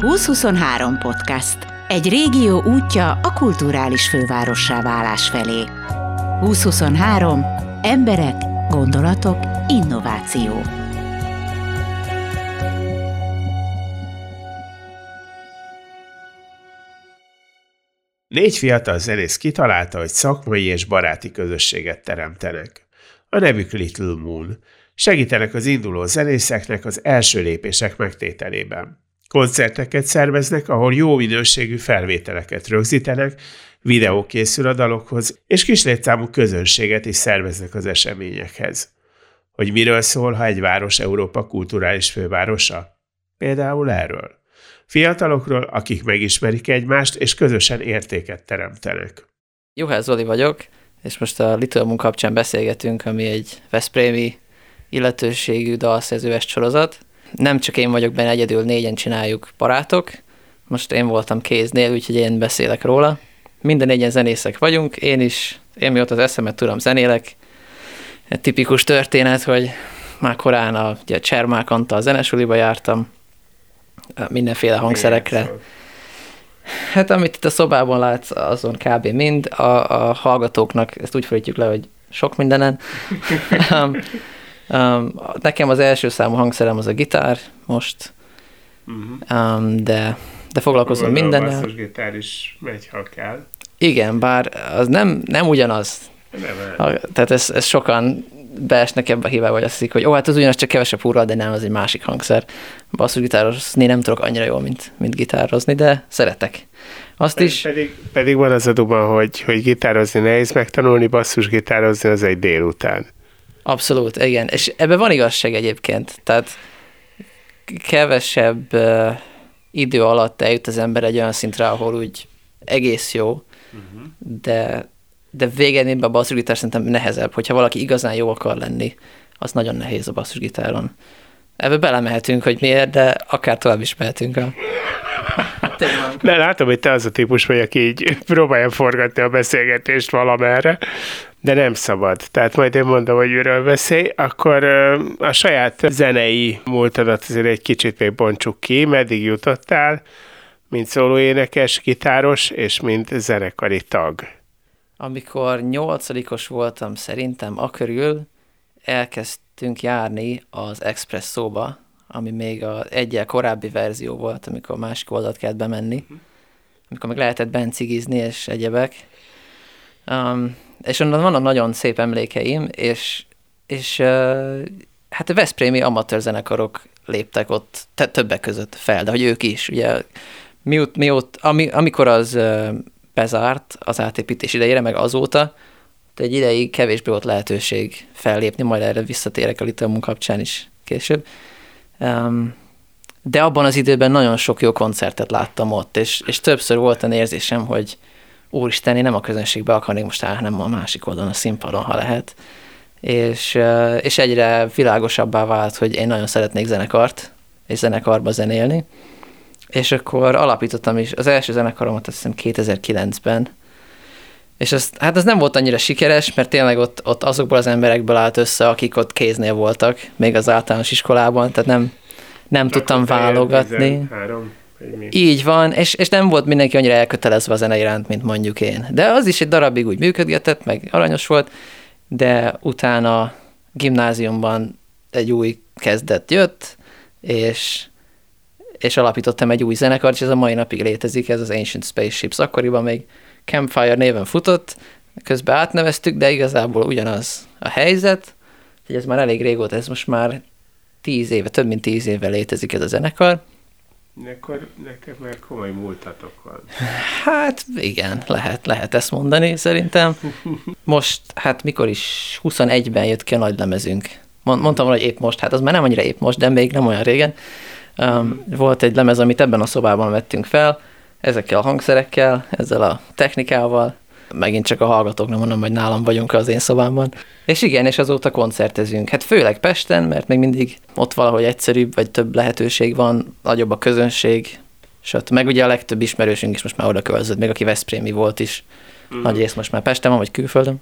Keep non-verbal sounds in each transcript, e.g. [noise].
2023 podcast. Egy régió útja a kulturális fővárossá válás felé. 2023. Emberek, gondolatok, innováció. Négy fiatal zenész kitalálta, hogy szakmai és baráti közösséget teremtenek. A nevük Little Moon. Segítenek az induló zenészeknek az első lépések megtételében. Koncerteket szerveznek, ahol jó minőségű felvételeket rögzítenek, videó készül a dalokhoz, és kislétszámú közönséget is szerveznek az eseményekhez. Hogy miről szól, ha egy város Európa kulturális fővárosa? Például erről. Fiatalokról, akik megismerik egymást, és közösen értéket teremtenek. Juhász Zoli vagyok, és most a Little Moon kapcsán beszélgetünk, ami egy Veszprémi illetőségű dalszerzőes sorozat, nem csak én vagyok benne egyedül, négyen csináljuk barátok. Most én voltam kéznél, úgyhogy én beszélek róla. Minden négyen zenészek vagyunk, én is, én mióta az eszemet tudom, zenélek. Egy tipikus történet, hogy már korán a, ugye, a Csermák a zenesuliba jártam, mindenféle hangszerekre. Hát amit itt a szobában látsz, azon kb. mind. A, a hallgatóknak ezt úgy fordítjuk le, hogy sok mindenen. [laughs] Um, nekem az első számú hangszerem az a gitár most, uh-huh. um, de, de foglalkozom mindennel. A gitár is megy, ha kell. Igen, bár az nem, nem ugyanaz. Nem, nem. Tehát ez, ez sokan beesnek ebbe a hibába, vagy azt hiszik, hogy ó, hát az ugyanaz csak kevesebb hurral, de nem, az egy másik hangszer. Basszusgitározni nem tudok annyira jól, mint, mint gitározni, de szeretek. Azt pedig, is... Pedig, pedig van az a duban, hogy, hogy gitározni nehéz megtanulni, basszusgitározni az egy délután. Abszolút, igen. És ebben van igazság egyébként. Tehát kevesebb uh, idő alatt eljut az ember egy olyan szintre, ahol úgy egész jó, uh-huh. de, de végén a basszusgitár szerintem nehezebb. Hogyha valaki igazán jó akar lenni, az nagyon nehéz a basszusgitáron. Ebbe belemehetünk, hogy miért, de akár tovább is mehetünk a de látom, hogy te az a típus vagy, aki így próbálja forgatni a beszélgetést valamerre de nem szabad. Tehát majd én mondom, hogy miről beszélj, akkor a saját zenei múltadat azért egy kicsit még bontsuk ki, meddig jutottál, mint szólóénekes, gitáros, és mint zenekari tag. Amikor nyolcadikos voltam szerintem, akörül elkezdtünk járni az Expresszóba, ami még a egyel korábbi verzió volt, amikor másik oldalt kellett bemenni, amikor meg lehetett bencigizni és egyebek. Um, és onnan vannak nagyon szép emlékeim, és, és hát a Veszprémi amatőr zenekarok léptek ott te, többek között fel, de hogy ők is, ugye miut, miut, ami, amikor az bezárt az átépítés idejére, meg azóta, egy ideig kevésbé volt lehetőség fellépni, majd erre visszatérek a Little kapcsán is később. Um, de abban az időben nagyon sok jó koncertet láttam ott, és, és többször volt an érzésem, hogy, úristen, én nem a közönségbe akarnék most állni, hanem a másik oldalon, a színpadon, ha lehet. És, és egyre világosabbá vált, hogy én nagyon szeretnék zenekart, és zenekarba zenélni. És akkor alapítottam is, az első zenekaromat azt hiszem 2009-ben, és az, hát az nem volt annyira sikeres, mert tényleg ott, ott azokból az emberekből állt össze, akik ott kéznél voltak, még az általános iskolában, tehát nem, nem tudtam válogatni. 13. Így van, és, és nem volt mindenki annyira elkötelezve a zene iránt, mint mondjuk én. De az is egy darabig úgy működgetett, meg aranyos volt, de utána gimnáziumban egy új kezdet jött, és, és alapítottam egy új zenekart, és ez a mai napig létezik, ez az Ancient Spaceships. Akkoriban még Campfire néven futott, közben átneveztük, de igazából ugyanaz a helyzet, hogy ez már elég régóta, ez most már tíz éve, több mint tíz éve létezik ez a zenekar, akkor nektek már komoly múltatok van. Hát igen, lehet, lehet ezt mondani szerintem. Most, hát mikor is 21-ben jött ki a nagy lemezünk. Mondtam volna, hogy épp most, hát az már nem annyira épp most, de még nem olyan régen. Um, volt egy lemez, amit ebben a szobában vettünk fel, ezekkel a hangszerekkel, ezzel a technikával, megint csak a hallgatóknak mondom, hogy nálam vagyunk az én szobámban. És igen, és azóta koncertezünk. Hát főleg Pesten, mert még mindig ott valahogy egyszerűbb, vagy több lehetőség van, nagyobb a közönség, stb. Meg ugye a legtöbb ismerősünk is most már oda költözött, még aki Veszprémi volt is. Mm. Nagy rész most már Pesten van, vagy külföldön.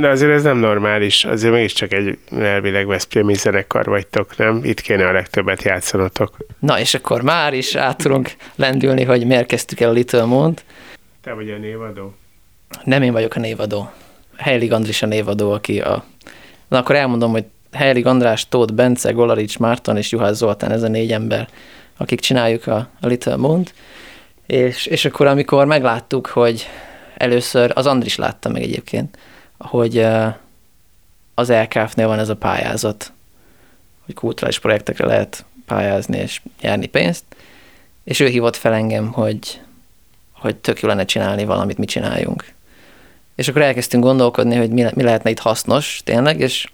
De azért ez nem normális, azért mégiscsak egy elvileg Veszprémi zenekar vagytok, nem? Itt kéne a legtöbbet játszanotok. Na, és akkor már is át tudunk lendülni, hogy miért kezdtük el a Little Moon-t. Te vagy a névadó? Nem én vagyok a névadó. Heilig Andris a névadó, aki a... Na, akkor elmondom, hogy Heilig András, Tóth Bence, Golarics Márton és Juhász Zoltán, ez a négy ember, akik csináljuk a, a Little Moon-t. És, és akkor, amikor megláttuk, hogy először, az Andris látta meg egyébként, hogy az LKF-nél van ez a pályázat, hogy kulturális projektekre lehet pályázni és nyerni pénzt, és ő hívott fel engem, hogy, hogy tök jó lenne csinálni valamit, mit csináljunk. És akkor elkezdtünk gondolkodni, hogy mi, mi lehetne itt hasznos tényleg, és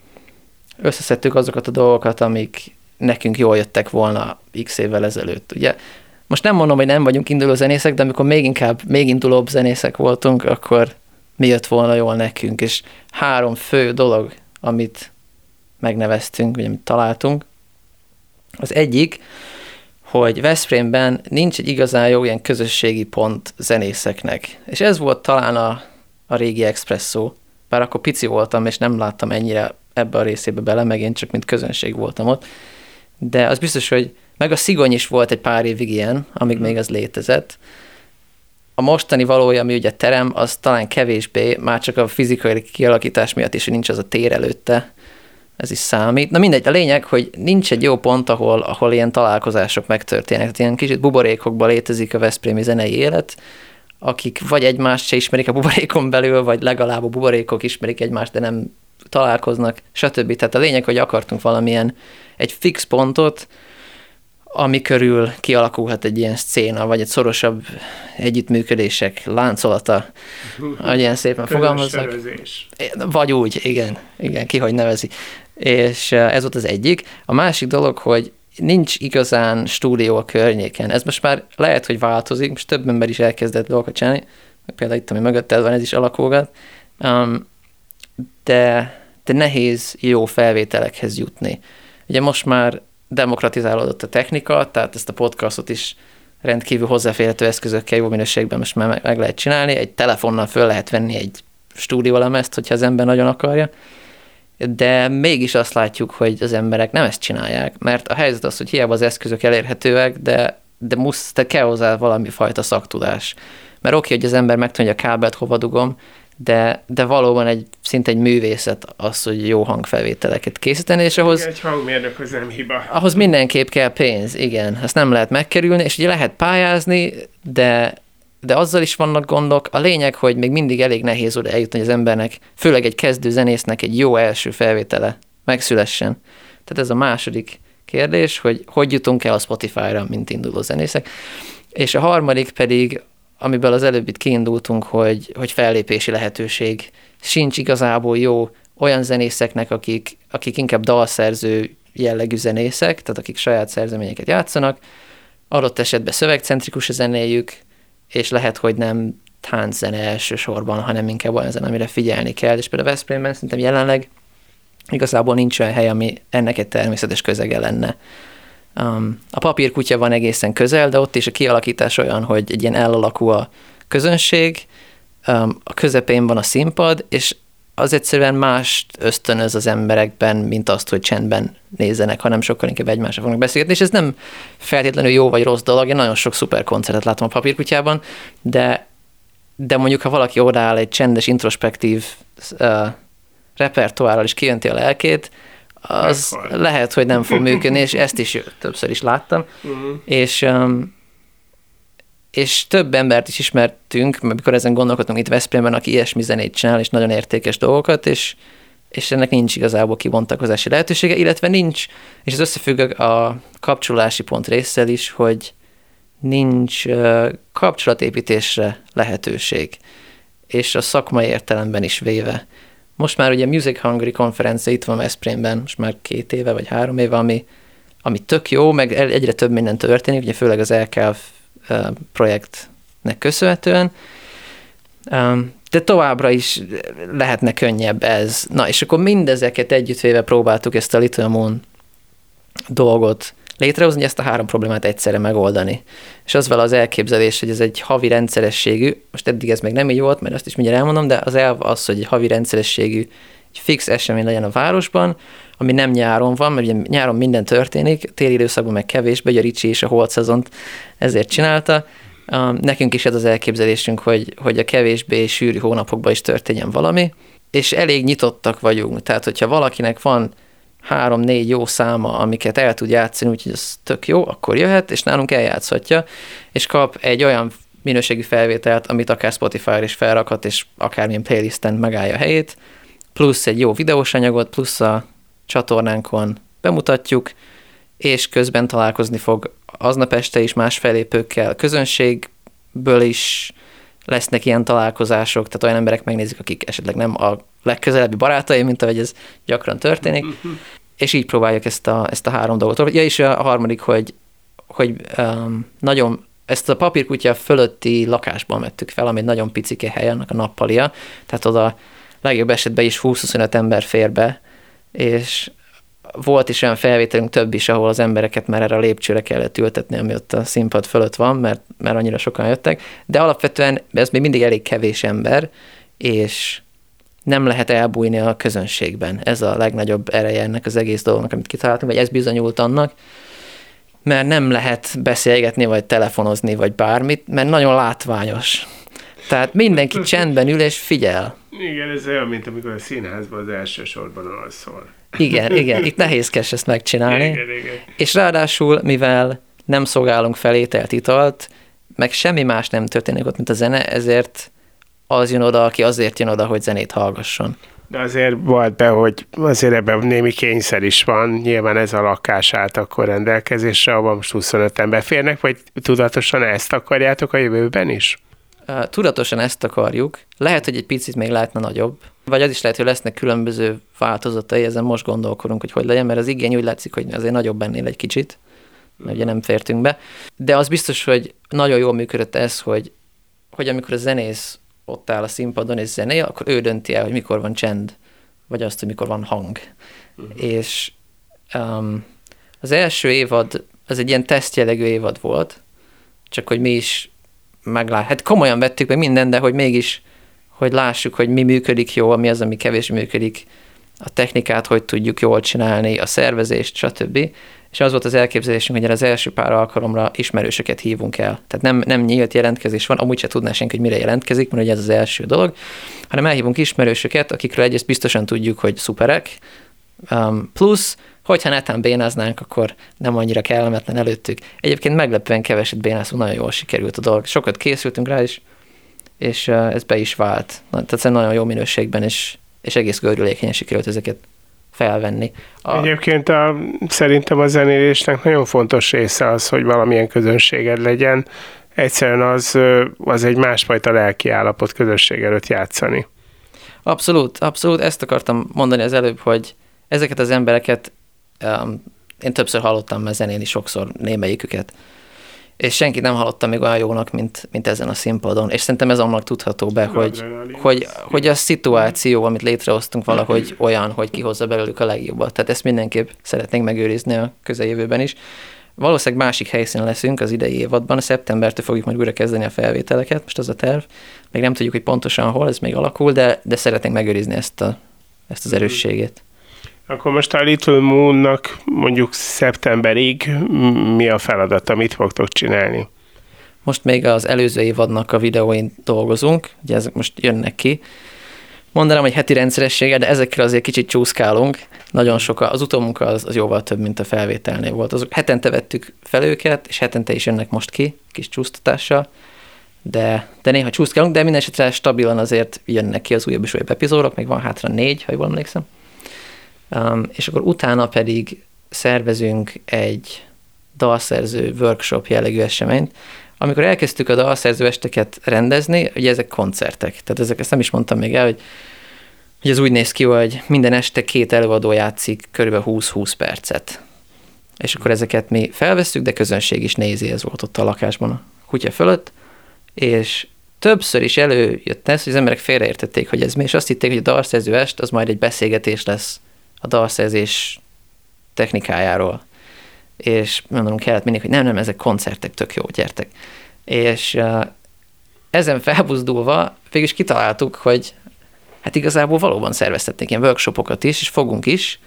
összeszedtük azokat a dolgokat, amik nekünk jól jöttek volna x évvel ezelőtt. Ugye most nem mondom, hogy nem vagyunk induló zenészek, de amikor még inkább, még indulóbb zenészek voltunk, akkor mi jött volna jól nekünk, és három fő dolog, amit megneveztünk, vagy amit találtunk. Az egyik, hogy Veszprémben nincs egy igazán jó ilyen közösségi pont zenészeknek. És ez volt talán a, a régi Expresso, bár akkor pici voltam, és nem láttam ennyire ebbe a részébe bele, meg én csak mint közönség voltam ott. De az biztos, hogy meg a Szigony is volt egy pár évig ilyen, amíg mm. még az létezett. A mostani valója, ami ugye terem, az talán kevésbé, már csak a fizikai kialakítás miatt is, hogy nincs az a tér előtte, ez is számít. Na mindegy, a lényeg, hogy nincs egy jó pont, ahol, ahol ilyen találkozások megtörténnek. Tehát ilyen kicsit buborékokban létezik a Veszprémi zenei élet, akik vagy egymást se ismerik a buborékon belül, vagy legalább a buborékok ismerik egymást, de nem találkoznak, stb. Tehát a lényeg, hogy akartunk valamilyen egy fix pontot, ami körül kialakulhat egy ilyen széna, vagy egy szorosabb együttműködések láncolata, hogy ilyen szépen fogalmazzak. Vagy úgy, igen, igen, ki hogy nevezi. És eh, ez volt az egyik. A másik dolog, hogy nincs igazán stúdió a környéken. Ez most már lehet, hogy változik, most több ember is elkezdett dolgokat csinálni, például itt, ami mögötted van, ez is alakulgat, um, de, de nehéz jó felvételekhez jutni. Ugye most már demokratizálódott a technika, tehát ezt a podcastot is rendkívül hozzáférhető eszközökkel jó minőségben most már meg lehet csinálni. Egy telefonnal föl lehet venni egy stúdiólemezt, hogyha az ember nagyon akarja. De mégis azt látjuk, hogy az emberek nem ezt csinálják, mert a helyzet az, hogy hiába az eszközök elérhetőek, de, de musz, te kell hozzá valami fajta szaktudás. Mert oké, hogy az ember hogy a kábelt hova dugom, de, de valóban egy szinte egy művészet az, hogy jó hangfelvételeket készíteni, és ahhoz... Egy hangmérnök az nem hiba. Ahhoz mindenképp kell pénz, igen. Ezt nem lehet megkerülni, és ugye lehet pályázni, de, de azzal is vannak gondok. A lényeg, hogy még mindig elég nehéz oda eljutni az embernek, főleg egy kezdő zenésznek egy jó első felvétele megszülessen. Tehát ez a második kérdés, hogy hogy jutunk el a Spotify-ra, mint induló zenészek. És a harmadik pedig amiből az előbb itt kiindultunk, hogy, hogy fellépési lehetőség sincs igazából jó olyan zenészeknek, akik, akik inkább dalszerző jellegű zenészek, tehát akik saját szerzeményeket játszanak, adott esetben szövegcentrikus a zenéjük, és lehet, hogy nem zene elsősorban, hanem inkább olyan zene, amire figyelni kell, és például Veszprémben szerintem jelenleg igazából nincs olyan hely, ami ennek egy természetes közege lenne. Um, a papírkutya van egészen közel, de ott is a kialakítás olyan, hogy egy ilyen elalakú a közönség, um, a közepén van a színpad, és az egyszerűen más ösztönöz az emberekben, mint azt, hogy csendben nézzenek, hanem sokkal inkább egymásra fognak beszélgetni, és ez nem feltétlenül jó vagy rossz dolog, én nagyon sok szuper koncertet látom a papírkutyában, de, de mondjuk, ha valaki odaáll egy csendes, introspektív uh, repertoárral, és kijönti a lelkét, az lehet, hogy nem fog működni, és ezt is többször is láttam. Uh-huh. És, um, és több embert is ismertünk, amikor ezen gondolkodtunk itt Veszprémben, aki ilyesmi zenét csinál, és nagyon értékes dolgokat, és, és ennek nincs igazából kibontakozási lehetősége, illetve nincs, és ez összefügg a kapcsolási pont résszel is, hogy nincs kapcsolatépítésre lehetőség, és a szakmai értelemben is véve. Most már ugye Music Hungary konferencia itt van Veszprémben, most már két éve vagy három éve, ami, ami tök jó, meg egyre több minden történik, ugye főleg az LKF projektnek köszönhetően, de továbbra is lehetne könnyebb ez. Na, és akkor mindezeket együttvéve próbáltuk ezt a Little Moon dolgot létrehozni, ezt a három problémát egyszerre megoldani. És az vele az elképzelés, hogy ez egy havi rendszerességű, most eddig ez még nem így volt, mert azt is mindjárt elmondom, de az elv az, hogy egy havi rendszerességű, egy fix esemény legyen a városban, ami nem nyáron van, mert ugye nyáron minden történik, téli időszakban meg kevésbé, ugye Ricsi és a holt szezont ezért csinálta. Nekünk is ez az elképzelésünk, hogy, hogy a kevésbé sűrű hónapokban is történjen valami, és elég nyitottak vagyunk. Tehát, hogyha valakinek van három-négy jó száma, amiket el tud játszani, úgyhogy ez tök jó, akkor jöhet, és nálunk eljátszhatja, és kap egy olyan minőségű felvételt, amit akár Spotify-ra is felrakhat, és akármilyen playlisten megállja a helyét, plusz egy jó videós anyagot, plusz a csatornánkon bemutatjuk, és közben találkozni fog aznap este is más felépőkkel, közönségből is lesznek ilyen találkozások, tehát olyan emberek megnézik, akik esetleg nem a legközelebbi barátai, mint ahogy ez gyakran történik, és így próbáljuk ezt a, ezt a három dolgot. Ja, és a harmadik, hogy, hogy um, nagyon ezt a papírkutya fölötti lakásban vettük fel, ami egy nagyon picike hely, annak a nappalia, tehát oda legjobb esetben is 20-25 ember fér be, és volt is olyan felvételünk több is, ahol az embereket már erre a lépcsőre kellett ültetni, ami ott a színpad fölött van, mert, mert annyira sokan jöttek, de alapvetően ez még mindig elég kevés ember, és nem lehet elbújni a közönségben. Ez a legnagyobb ereje ennek az egész dolognak, amit kitaláltunk, vagy ez bizonyult annak, mert nem lehet beszélgetni, vagy telefonozni, vagy bármit, mert nagyon látványos. Tehát mindenki csendben ül és figyel. Igen, ez olyan, mint amikor a színházban az első sorban alszol. Igen, igen, itt nehézkes ezt megcsinálni. Igen, igen. És ráadásul, mivel nem szolgálunk felételt italt, meg semmi más nem történik ott, mint a zene, ezért az jön oda, aki azért jön oda, hogy zenét hallgasson. De azért volt be, hogy azért ebben némi kényszer is van, nyilván ez a lakás állt akkor rendelkezésre, ahol most 25 ember férnek, vagy tudatosan ezt akarjátok a jövőben is? Tudatosan ezt akarjuk. Lehet, hogy egy picit még lehetne nagyobb, vagy az is lehet, hogy lesznek különböző változatai, ezen most gondolkodunk, hogy hogy legyen, mert az igény úgy látszik, hogy azért nagyobb ennél egy kicsit, mert ugye nem fértünk be. De az biztos, hogy nagyon jól működött ez, hogy, hogy amikor a zenész ott áll a színpadon és zenél, akkor ő dönti el, hogy mikor van csend, vagy azt, hogy mikor van hang. Uh-huh. És um, az első évad, az egy ilyen tesztjelegű évad volt, csak hogy mi is meglát. Hát komolyan vettük meg minden, de hogy mégis, hogy lássuk, hogy mi működik jól, mi az, ami kevés működik, a technikát hogy tudjuk jól csinálni, a szervezést, stb és az volt az elképzelésünk, hogy az első pár alkalomra ismerősöket hívunk el. Tehát nem, nem nyílt jelentkezés van, amúgy se tudná senki, hogy mire jelentkezik, mert ugye ez az első dolog, hanem elhívunk ismerősöket, akikről egyrészt biztosan tudjuk, hogy szuperek, um, plusz, hogyha netán bénáznánk, akkor nem annyira kellemetlen előttük. Egyébként meglepően keveset bénázunk, nagyon jól sikerült a dolog. Sokat készültünk rá, is, és ez be is vált. Tehát nagyon jó minőségben, és, és egész görülékenyen sikerült ezeket felvenni. A... Egyébként a, szerintem a zenélésnek nagyon fontos része az, hogy valamilyen közönséged legyen. Egyszerűen az, az egy másfajta lelki állapot közösség előtt játszani. Abszolút, abszolút. Ezt akartam mondani az előbb, hogy ezeket az embereket én többször hallottam már zenélni sokszor némelyiküket, és senkit nem hallottam még olyan jónak, mint, mint ezen a színpadon. És szerintem ez annak tudható be, hogy, hogy, hogy a szituáció, amit létrehoztunk valahogy olyan, hogy kihozza belőlük a legjobbat. Tehát ezt mindenképp szeretnénk megőrizni a közeljövőben is. Valószínűleg másik helyszínen leszünk az idei évadban, a szeptembertől fogjuk majd újra kezdeni a felvételeket, most az a terv. Még nem tudjuk, hogy pontosan hol, ez még alakul, de, de szeretnénk megőrizni ezt, a, ezt az erősségét. Akkor most a Little Moon-nak mondjuk szeptemberig mi a feladat, amit fogtok csinálni? Most még az előző évadnak a videóin dolgozunk, ugye ezek most jönnek ki. Mondanám, hogy heti rendszeressége, de ezekkel azért kicsit csúszkálunk. Nagyon sok, az utómunka az, az jóval több, mint a felvételnél volt. Azok hetente vettük fel őket, és hetente is jönnek most ki, kis csúsztatással. De, de néha csúszkálunk, de minden esetre stabilan azért jönnek ki az újabb és újabb epizódok, még van hátra négy, ha jól emlékszem. Um, és akkor utána pedig szervezünk egy dalszerző workshop jellegű eseményt, amikor elkezdtük a dalszerző esteket rendezni, ugye ezek koncertek. Tehát ezek, ezt nem is mondtam még el, hogy, hogy ez úgy néz ki, hogy minden este két előadó játszik kb. 20-20 percet. És akkor ezeket mi felveszünk, de közönség is nézi, ez volt ott a lakásban a kutya fölött, és többször is előjött ez, hogy az emberek félreértették, hogy ez mi, és azt hitték, hogy a dalszerző est az majd egy beszélgetés lesz a dalszerzés technikájáról. és mondom kellett mindig, hogy nem, nem, ezek koncertek, tök jó, gyertek. És uh, ezen felbuzdulva végül is kitaláltuk, hogy hát igazából valóban szerveztetnék ilyen workshopokat is, és fogunk is.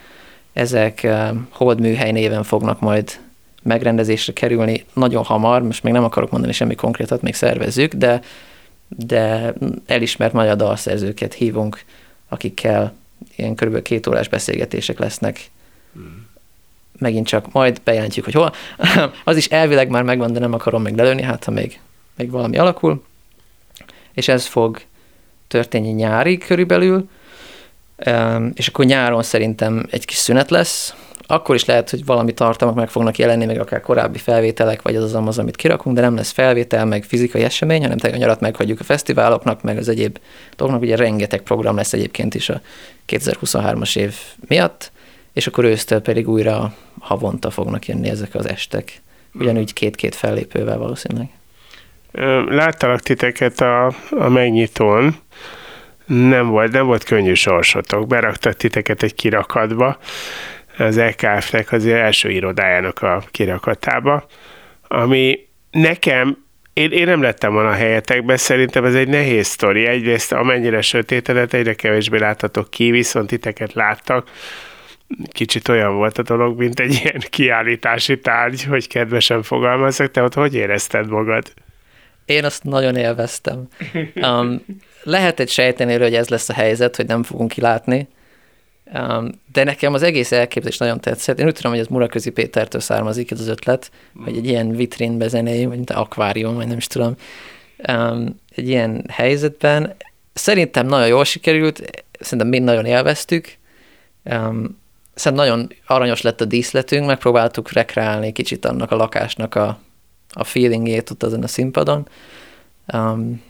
Ezek uh, Hold műhely néven fognak majd megrendezésre kerülni nagyon hamar, most még nem akarok mondani semmi konkrétat, még szervezzük, de, de elismert magyar dalszerzőket hívunk, akikkel ilyen körülbelül két órás beszélgetések lesznek. Hmm. Megint csak majd bejelentjük, hogy hol. [laughs] Az is elvileg már megvan, de nem akarom még lelőni, hát ha még, még valami alakul. És ez fog történni nyári körülbelül, és akkor nyáron szerintem egy kis szünet lesz, akkor is lehet, hogy valami tartalmak meg fognak jelenni, meg akár korábbi felvételek, vagy az az, amit kirakunk, de nem lesz felvétel, meg fizikai esemény, hanem tényleg a nyarat meghagyjuk a fesztiváloknak, meg az egyéb dolgoknak. Ugye rengeteg program lesz egyébként is a 2023-as év miatt, és akkor ősztől pedig újra havonta fognak jönni ezek az estek. Ugyanúgy két-két fellépővel valószínűleg. Láttalak titeket a, a megnyitón, nem volt, nem volt könnyű sorsotok, beraktak titeket egy kirakatba, az EKF-nek az első irodájának a kirakatába, ami nekem én, én nem lettem volna a helyetekben, szerintem ez egy nehéz sztori. Egyrészt amennyire sötétedett, egyre kevésbé láthatok ki, viszont titeket láttak. Kicsit olyan volt a dolog, mint egy [laughs] ilyen kiállítási tárgy, hogy kedvesen fogalmazok. Te ott hogy érezted magad? Én azt nagyon élveztem. Um, egy sejteni, hogy ez lesz a helyzet, hogy nem fogunk kilátni, de nekem az egész elképzelés nagyon tetszett. Én úgy tudom, hogy ez Muraközi Pétertől származik ez az ötlet, mm. hogy egy ilyen vitrínbe zenéj, vagy mint akvárium, vagy nem is tudom. Egy ilyen helyzetben szerintem nagyon jól sikerült, szerintem mind nagyon élveztük. Szerintem nagyon aranyos lett a díszletünk, megpróbáltuk rekreálni kicsit annak a lakásnak a, a feelingét ott azon a színpadon. Um,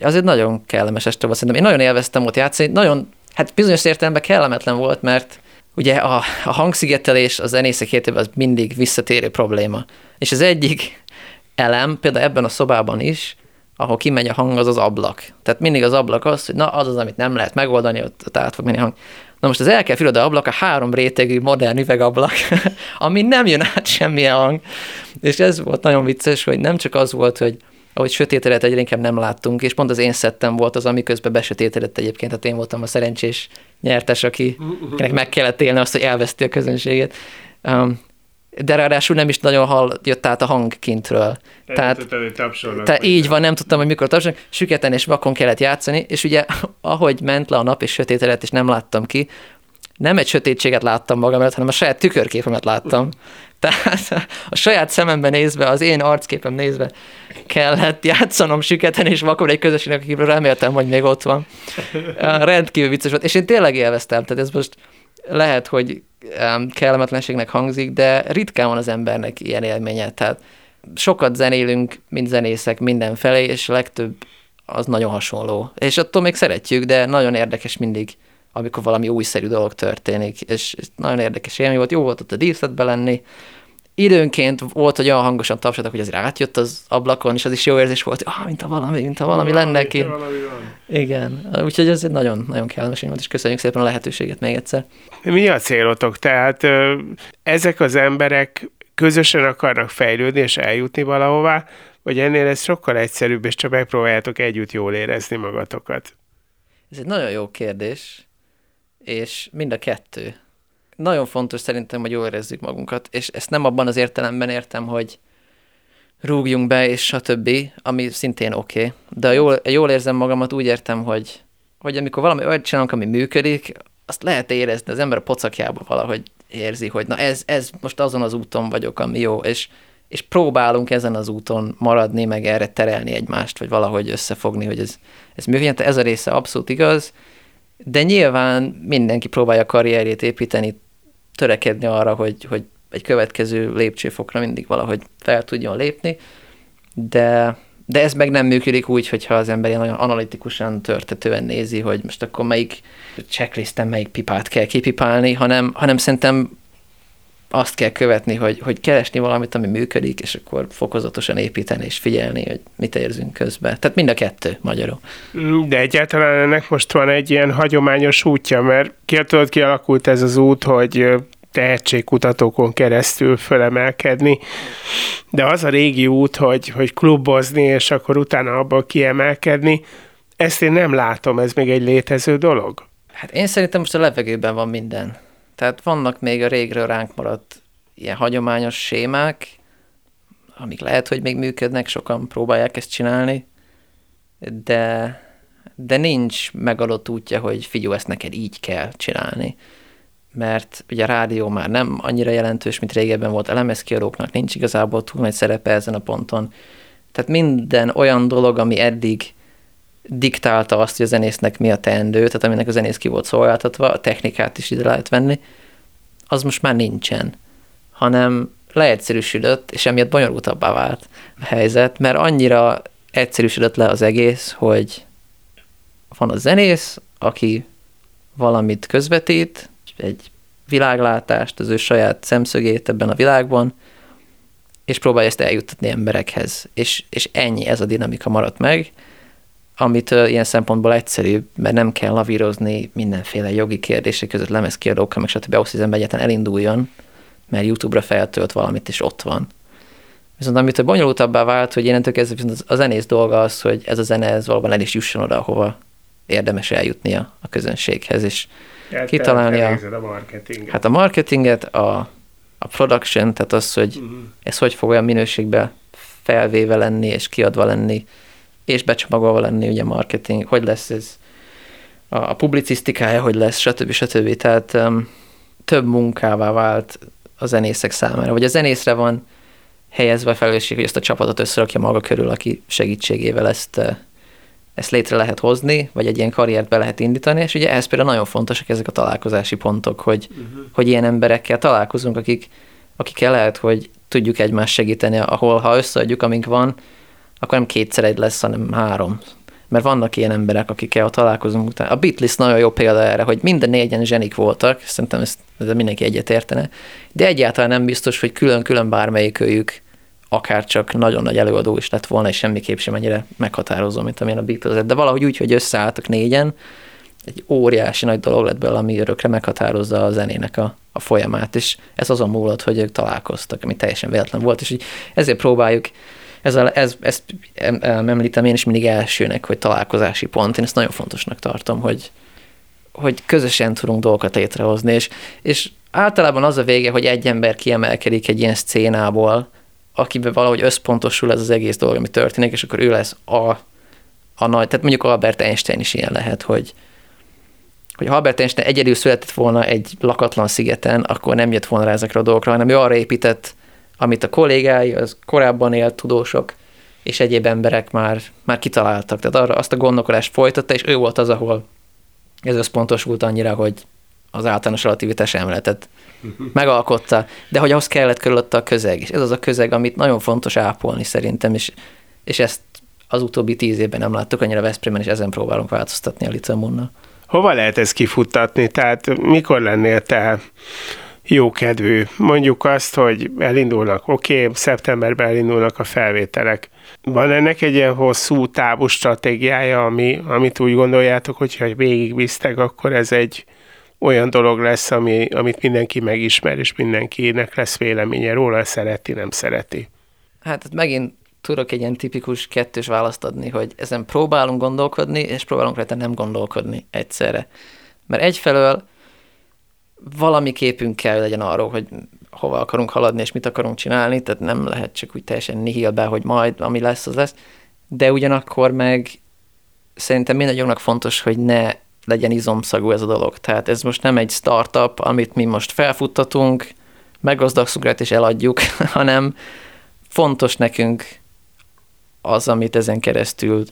azért nagyon kellemes este volt szerintem. Én nagyon élveztem ott játszani, nagyon hát bizonyos értelemben kellemetlen volt, mert ugye a, a hangszigetelés az zenészek életében az mindig visszatérő probléma. És az egyik elem, például ebben a szobában is, ahol kimegy a hang, az az ablak. Tehát mindig az ablak az, hogy na, az az, amit nem lehet megoldani, ott, ott át fog menni a hang. Na most az el kell a ablak, a három rétegű modern üvegablak, [laughs] ami nem jön át semmilyen hang. És ez volt nagyon vicces, hogy nem csak az volt, hogy ahogy sötétedet egyre inkább nem láttunk, és pont az én szettem volt az, ami közben besötétedett egyébként, tehát én voltam a szerencsés nyertes, aki, akinek meg kellett élni azt, hogy elveszti a közönséget. Um, de ráadásul nem is nagyon hall, jött át a hang kintről. Tehát, tehát így van, nem tudtam, hogy mikor tapsolnak, süketen és vakon kellett játszani, és ugye [laughs] ahogy ment le a nap és sötétedett, és nem láttam ki, nem egy sötétséget láttam magam előtt, hanem a saját tükörképemet láttam. Tehát a saját szememben nézve, az én arcképem nézve kellett játszanom süketen és vakon egy közösségnek, akiből reméltem, hogy még ott van. Rendkívül vicces volt, és én tényleg élveztem, tehát ez most lehet, hogy kellemetlenségnek hangzik, de ritkán van az embernek ilyen élménye, tehát sokat zenélünk, mint zenészek mindenfelé, és legtöbb az nagyon hasonló. És attól még szeretjük, de nagyon érdekes mindig amikor valami újszerű dolog történik, és, és nagyon érdekes élmény volt, jó volt ott a díszletbe lenni, időnként volt, hogy olyan hangosan tapsoltak, hogy azért átjött az ablakon, és az is jó érzés volt, hogy ah, mint a valami, mint a valami, valami lenne ki. Valami. Igen, úgyhogy ez egy nagyon, nagyon kellemes volt, és köszönjük szépen a lehetőséget még egyszer. Mi a célotok? Tehát ezek az emberek közösen akarnak fejlődni és eljutni valahová, vagy ennél ez sokkal egyszerűbb, és csak megpróbáljátok együtt jól érezni magatokat? Ez egy nagyon jó kérdés és mind a kettő. Nagyon fontos szerintem, hogy jól érezzük magunkat, és ezt nem abban az értelemben értem, hogy rúgjunk be, és stb., ami szintén oké. Okay. De jól, jól érzem magamat, úgy értem, hogy, hogy amikor valami olyat csinálunk, ami működik, azt lehet érezni, az ember a pocakjában valahogy érzi, hogy na ez, ez most azon az úton vagyok, ami jó, és, és próbálunk ezen az úton maradni, meg erre terelni egymást, vagy valahogy összefogni, hogy ez, ez működjön. Ez a része abszolút igaz, de nyilván mindenki próbálja a karrierjét építeni, törekedni arra, hogy, hogy egy következő lépcsőfokra mindig valahogy fel tudjon lépni, de, de ez meg nem működik úgy, hogyha az ember ilyen nagyon analitikusan, törtetően nézi, hogy most akkor melyik checklisten melyik pipát kell kipipálni, hanem, hanem szerintem azt kell követni, hogy, hogy keresni valamit, ami működik, és akkor fokozatosan építeni és figyelni, hogy mit érzünk közben. Tehát mind a kettő magyarul. De egyáltalán ennek most van egy ilyen hagyományos útja, mert tudod, kialakult ez az út, hogy tehetségkutatókon keresztül fölemelkedni, de az a régi út, hogy, hogy klubozni, és akkor utána abban kiemelkedni, ezt én nem látom, ez még egy létező dolog. Hát én szerintem most a levegőben van minden. Tehát vannak még a régről ránk maradt ilyen hagyományos sémák, amik lehet, hogy még működnek, sokan próbálják ezt csinálni, de, de nincs megadott útja, hogy figyelj, ezt neked így kell csinálni. Mert ugye a rádió már nem annyira jelentős, mint régebben volt, a kiadóknak nincs igazából túl nagy szerepe ezen a ponton. Tehát minden olyan dolog, ami eddig diktálta azt, hogy a zenésznek mi a teendő, tehát aminek a zenész ki volt szolgáltatva, a technikát is ide lehet venni, az most már nincsen, hanem leegyszerűsödött, és emiatt bonyolultabbá vált a helyzet, mert annyira egyszerűsödött le az egész, hogy van a zenész, aki valamit közvetít, egy világlátást, az ő saját szemszögét ebben a világban, és próbálja ezt eljuttatni emberekhez. És, és ennyi, ez a dinamika maradt meg, amit ilyen szempontból egyszerűbb, mert nem kell lavírozni mindenféle jogi kérdések között lemezkiadókkal, meg stb. ahhoz, hogy az ember elinduljon, mert YouTube-ra feltölt valamit, és ott van. Viszont amit a bonyolultabbá vált, hogy innentől kezdve a zenész dolga az, hogy ez a zene ez valóban el is jusson oda, ahova érdemes eljutnia a közönséghez, és ja, kitalálni a, a marketinget. Hát a marketinget, a, a production, tehát az, hogy uh-huh. ez hogy fog olyan minőségben felvéve lenni, és kiadva lenni, és becsomagolva lenni, ugye marketing, hogy lesz ez, a, a publicisztikája, hogy lesz, stb. stb. Tehát um, több munkává vált a zenészek számára, vagy a zenészre van helyezve a felelősség, hogy ezt a csapatot összerakja maga körül, aki segítségével ezt, ezt létre lehet hozni, vagy egy ilyen karriert be lehet indítani, és ugye ehhez például nagyon fontosak ezek a találkozási pontok, hogy, uh-huh. hogy ilyen emberekkel találkozunk, akik, akikkel lehet, hogy tudjuk egymást segíteni, ahol ha összeadjuk, amink van, akkor nem kétszer egy lesz, hanem három. Mert vannak ilyen emberek, akikkel találkozunk utána. A Beatles nagyon jó példa erre, hogy minden négyen zsenik voltak, szerintem ezt, mindenki egyet értene, de egyáltalán nem biztos, hogy külön-külön bármelyik őjük akár csak nagyon nagy előadó is lett volna, és semmiképp sem ennyire meghatározó, mint amilyen a Beatles De valahogy úgy, hogy összeálltak négyen, egy óriási nagy dolog lett belőle, ami örökre meghatározza a zenének a, a folyamát, és ez azon múlott, hogy ők találkoztak, ami teljesen véletlen volt, és így ezért próbáljuk ez ez, ezt említem én is mindig elsőnek, hogy találkozási pont. Én ezt nagyon fontosnak tartom, hogy, hogy közösen tudunk dolgokat létrehozni, és, és általában az a vége, hogy egy ember kiemelkedik egy ilyen szcénából, akiben valahogy összpontosul ez az egész dolog, ami történik, és akkor ő lesz a, a nagy, tehát mondjuk Albert Einstein is ilyen lehet, hogy, hogy ha Albert Einstein egyedül született volna egy lakatlan szigeten, akkor nem jött volna rá ezekre a dolgokra, hanem ő arra épített amit a kollégái, az korábban élt tudósok és egyéb emberek már, már kitaláltak. Tehát arra azt a gondolkodást folytatta, és ő volt az, ahol ez összpontosult annyira, hogy az általános relativitás emletet [laughs] megalkotta, de hogy ahhoz kellett körülötte a közeg, és ez az a közeg, amit nagyon fontos ápolni szerintem, és, és ezt az utóbbi tíz évben nem láttuk annyira Veszprémben, és ezen próbálunk változtatni a Licemunnal. Hova lehet ezt kifuttatni? Tehát mikor lennél te jókedvű. Mondjuk azt, hogy elindulnak, oké, okay, szeptemberben elindulnak a felvételek. Van ennek egy ilyen hosszú távú stratégiája, ami, amit úgy gondoljátok, hogyha végigvisztek, akkor ez egy olyan dolog lesz, ami, amit mindenki megismer, és mindenkinek lesz véleménye róla, szereti, nem szereti. Hát megint tudok egy ilyen tipikus kettős választ adni, hogy ezen próbálunk gondolkodni, és próbálunk rajta nem gondolkodni egyszerre. Mert egyfelől valami képünk kell legyen arról, hogy hova akarunk haladni, és mit akarunk csinálni, tehát nem lehet csak úgy teljesen nihilbe, hogy majd ami lesz, az lesz, de ugyanakkor meg szerintem mindannyiunknak fontos, hogy ne legyen izomszagú ez a dolog. Tehát ez most nem egy startup, amit mi most felfuttatunk, meggazdagszunk és eladjuk, [laughs] hanem fontos nekünk az, amit ezen keresztül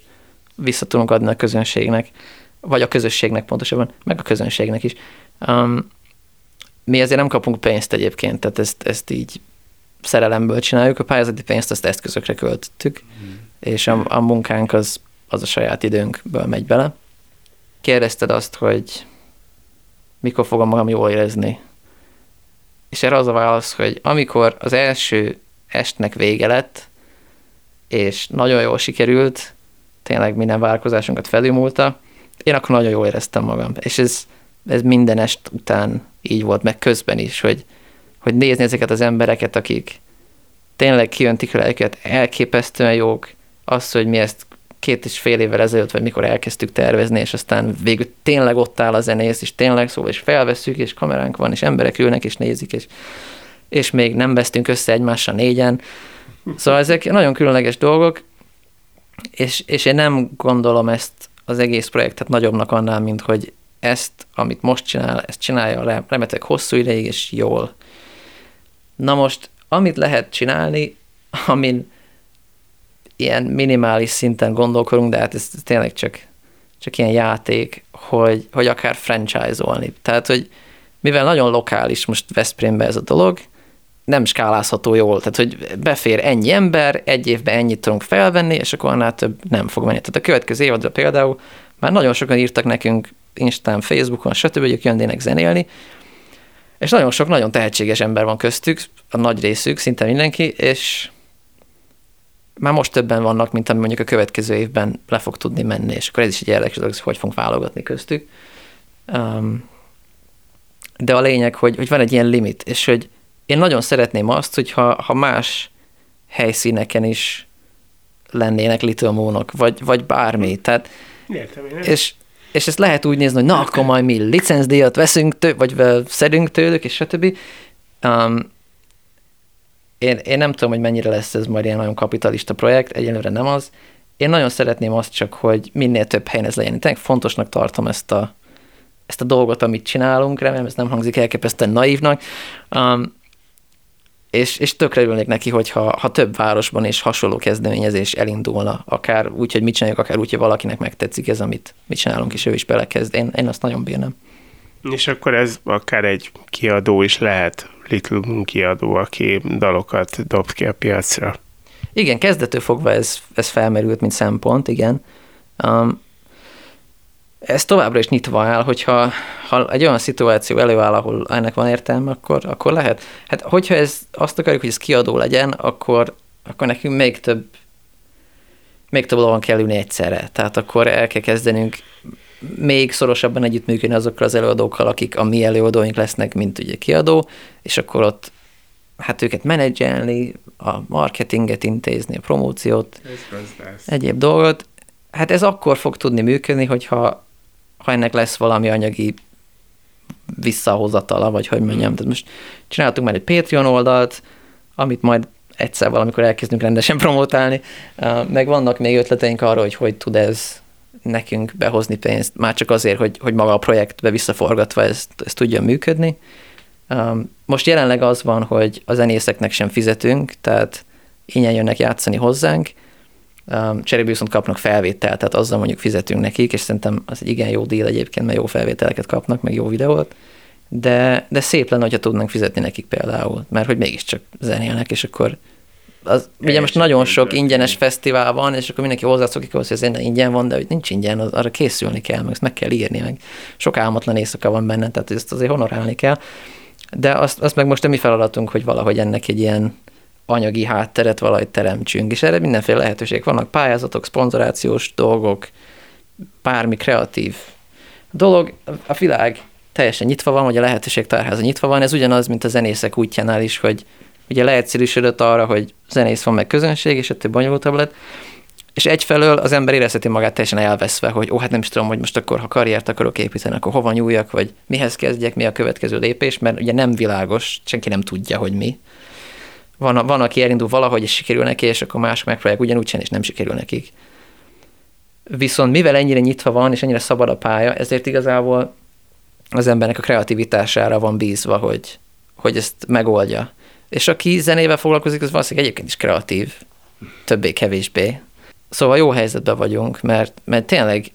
vissza tudunk adni a közönségnek, vagy a közösségnek pontosabban, meg a közönségnek is. Um, mi ezért nem kapunk pénzt egyébként, tehát ezt, ezt így szerelemből csináljuk, a pályázati pénzt azt eszközökre költöttük, mm. és a, a munkánk az, az a saját időnkből megy bele. Kérdezted azt, hogy mikor fogom magam jól érezni. És erre az a válasz, hogy amikor az első estnek vége lett, és nagyon jól sikerült, tényleg minden vállalkozásunkat felülmúlta, én akkor nagyon jól éreztem magam. És ez, ez minden est után így volt, meg közben is, hogy, hogy nézni ezeket az embereket, akik tényleg kijöntik a lelket, elképesztően jók, az, hogy mi ezt két és fél évvel ezelőtt, vagy mikor elkezdtük tervezni, és aztán végül tényleg ott áll a zenész, és tényleg szóval, és felveszünk, és kameránk van, és emberek ülnek, és nézik, és, és még nem vesztünk össze egymással négyen. Szóval ezek nagyon különleges dolgok, és, és én nem gondolom ezt az egész projektet nagyobbnak annál, mint hogy ezt, amit most csinál, ezt csinálja remetek hosszú ideig, és jól. Na most, amit lehet csinálni, [laughs] amin ilyen minimális szinten gondolkodunk, de hát ez tényleg csak, csak ilyen játék, hogy, hogy akár franchise-olni. Tehát, hogy mivel nagyon lokális most Veszprémbe ez a dolog, nem skálázható jól, tehát hogy befér ennyi ember, egy évben ennyit tudunk felvenni, és akkor annál több nem fog menni. Tehát a következő évadra például már nagyon sokan írtak nekünk Instán, Facebookon, stb., hogy ők jönnének zenélni, és nagyon sok nagyon tehetséges ember van köztük, a nagy részük, szinte mindenki, és már most többen vannak, mint ami mondjuk a következő évben le fog tudni menni, és akkor ez is egy érdekes dolog, hogy fogunk válogatni köztük. Um, de a lényeg, hogy, hogy van egy ilyen limit, és hogy én nagyon szeretném azt, hogyha ha más helyszíneken is lennének Little Moonok, vagy, vagy bármi. Tehát, Értem, és, és ezt lehet úgy nézni, hogy na, akkor majd mi licencdíjat veszünk, tő, vagy szedünk tőlük, és stb. Um, én, én nem tudom, hogy mennyire lesz ez majd ilyen nagyon kapitalista projekt, egyelőre nem az. Én nagyon szeretném azt csak, hogy minél több helyen ez legyen. Én tényleg fontosnak tartom ezt a, ezt a dolgot, amit csinálunk, remélem ez nem hangzik elképesztően naívnak, um, és, és tökre örülnék neki, hogyha ha több városban és hasonló kezdeményezés elindulna, akár úgy, hogy mit csináljuk, akár úgy, hogy valakinek megtetszik ez, amit mit csinálunk, és ő is belekezd. Én, én azt nagyon bírnám. És akkor ez akár egy kiadó is lehet, Little Moon kiadó, aki dalokat dob ki a piacra. Igen, kezdetől fogva ez, ez felmerült, mint szempont, igen. Um, ez továbbra is nyitva áll, hogyha ha egy olyan szituáció előáll, ahol ennek van értelme, akkor, akkor lehet. Hát hogyha ez azt akarjuk, hogy ez kiadó legyen, akkor, akkor nekünk még több még több lovon kell ülni egyszerre. Tehát akkor el kell kezdenünk még szorosabban együttműködni azokkal az előadókkal, akik a mi előadóink lesznek, mint ugye kiadó, és akkor ott hát őket menedzselni, a marketinget intézni, a promóciót, egyéb dolgot. Hát ez akkor fog tudni működni, hogyha ha ennek lesz valami anyagi visszahozatala, vagy hogy mondjam. Tehát most csináltunk már egy Patreon oldalt, amit majd egyszer valamikor elkezdünk rendesen promotálni, meg vannak még ötleteink arra, hogy hogy tud ez nekünk behozni pénzt, már csak azért, hogy, hogy maga a projektbe visszaforgatva ez, ez tudjon működni. Most jelenleg az van, hogy a zenészeknek sem fizetünk, tehát ingyen jönnek játszani hozzánk, cserébe viszont kapnak felvételt, tehát azzal mondjuk fizetünk nekik, és szerintem az egy igen jó díl egyébként, mert jó felvételeket kapnak, meg jó videót, de, de szép lenne, hogyha tudnánk fizetni nekik például, mert hogy mégiscsak zenélnek, és akkor az, ugye most nagyon sok ingyenes fesztivál van, és akkor mindenki hozzászokik ahhoz, hogy ez ingyen van, de hogy nincs ingyen, az, arra készülni kell, meg ezt meg kell írni, meg sok álmatlan éjszaka van benne, tehát ezt azért honorálni kell. De azt, azt meg most a mi feladatunk, hogy valahogy ennek egy ilyen anyagi hátteret valahogy teremtsünk, és erre mindenféle lehetőség vannak, pályázatok, szponzorációs dolgok, bármi kreatív dolog, a világ teljesen nyitva van, vagy a lehetőség tárháza nyitva van, ez ugyanaz, mint a zenészek útjánál is, hogy ugye leegyszerűsödött arra, hogy zenész van meg közönség, és ettől bonyolultabb lett, és egyfelől az ember érezheti magát teljesen elveszve, hogy ó, hát nem is tudom, hogy most akkor, ha karriert akarok építeni, akkor hova nyúljak, vagy mihez kezdjek, mi a következő lépés, mert ugye nem világos, senki nem tudja, hogy mi. Van, van aki elindul valahogy, és sikerül neki, és akkor más megpróbálják ugyanúgy csinálni, és nem sikerül nekik. Viszont mivel ennyire nyitva van, és ennyire szabad a pálya, ezért igazából az embernek a kreativitására van bízva, hogy, hogy ezt megoldja. És aki zenével foglalkozik, az valószínűleg egyébként is kreatív, többé-kevésbé. Szóval jó helyzetben vagyunk, mert, mert tényleg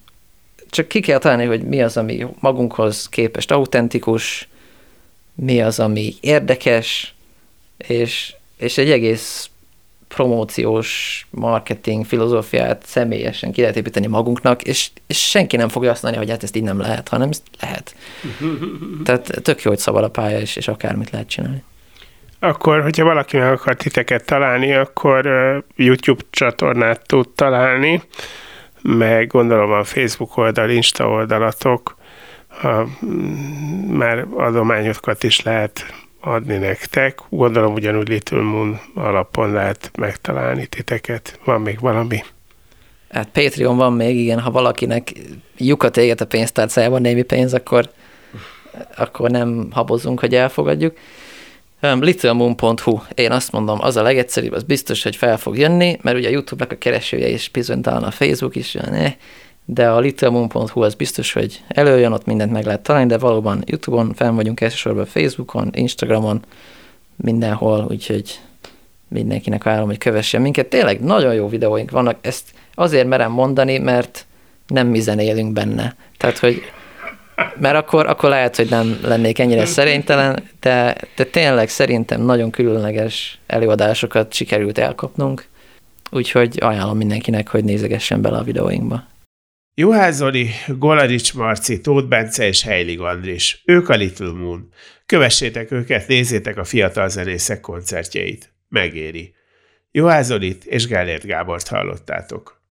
csak ki kell találni, hogy mi az, ami magunkhoz képest autentikus, mi az, ami érdekes, és, és egy egész promóciós marketing filozófiát személyesen ki lehet építeni magunknak, és, és senki nem fogja azt mondani, hogy hát ezt így nem lehet, hanem ezt lehet. [laughs] Tehát tök jó, hogy szabad a pálya, és, és akármit lehet csinálni. Akkor, hogyha valaki meg akar titeket találni, akkor YouTube csatornát tud találni, meg gondolom a Facebook oldal, Insta oldalatok, ha mm, már adományokat is lehet adni nektek. Gondolom ugyanúgy Little Moon alapon lehet megtalálni titeket. Van még valami? Hát Patreon van még, igen, ha valakinek lyukat éget a pénztárcájában némi pénz, akkor, akkor nem habozunk, hogy elfogadjuk. Littlemoon.hu, én azt mondom, az a legegyszerűbb, az biztos, hogy fel fog jönni, mert ugye a YouTube-nak a keresője is bizonytalan, a Facebook is, ne, de a littlemoon.hu az biztos, hogy előjön, ott mindent meg lehet találni, de valóban YouTube-on fenn vagyunk elsősorban Facebookon, Instagramon, mindenhol, úgyhogy mindenkinek várom, hogy kövessen minket. Tényleg nagyon jó videóink vannak, ezt azért merem mondani, mert nem mi zenélünk benne. Tehát, hogy mert akkor, akkor lehet, hogy nem lennék ennyire szerénytelen, de, de tényleg szerintem nagyon különleges előadásokat sikerült elkapnunk, úgyhogy ajánlom mindenkinek, hogy nézegessen bele a videóinkba. Juhász Zoli, Golarics Marci, Tóth Bence és Heilig Andris. Ők a Little Moon. Kövessétek őket, nézzétek a fiatal zenészek koncertjeit. Megéri. Juhász Zolit és Gellért Gábort hallottátok.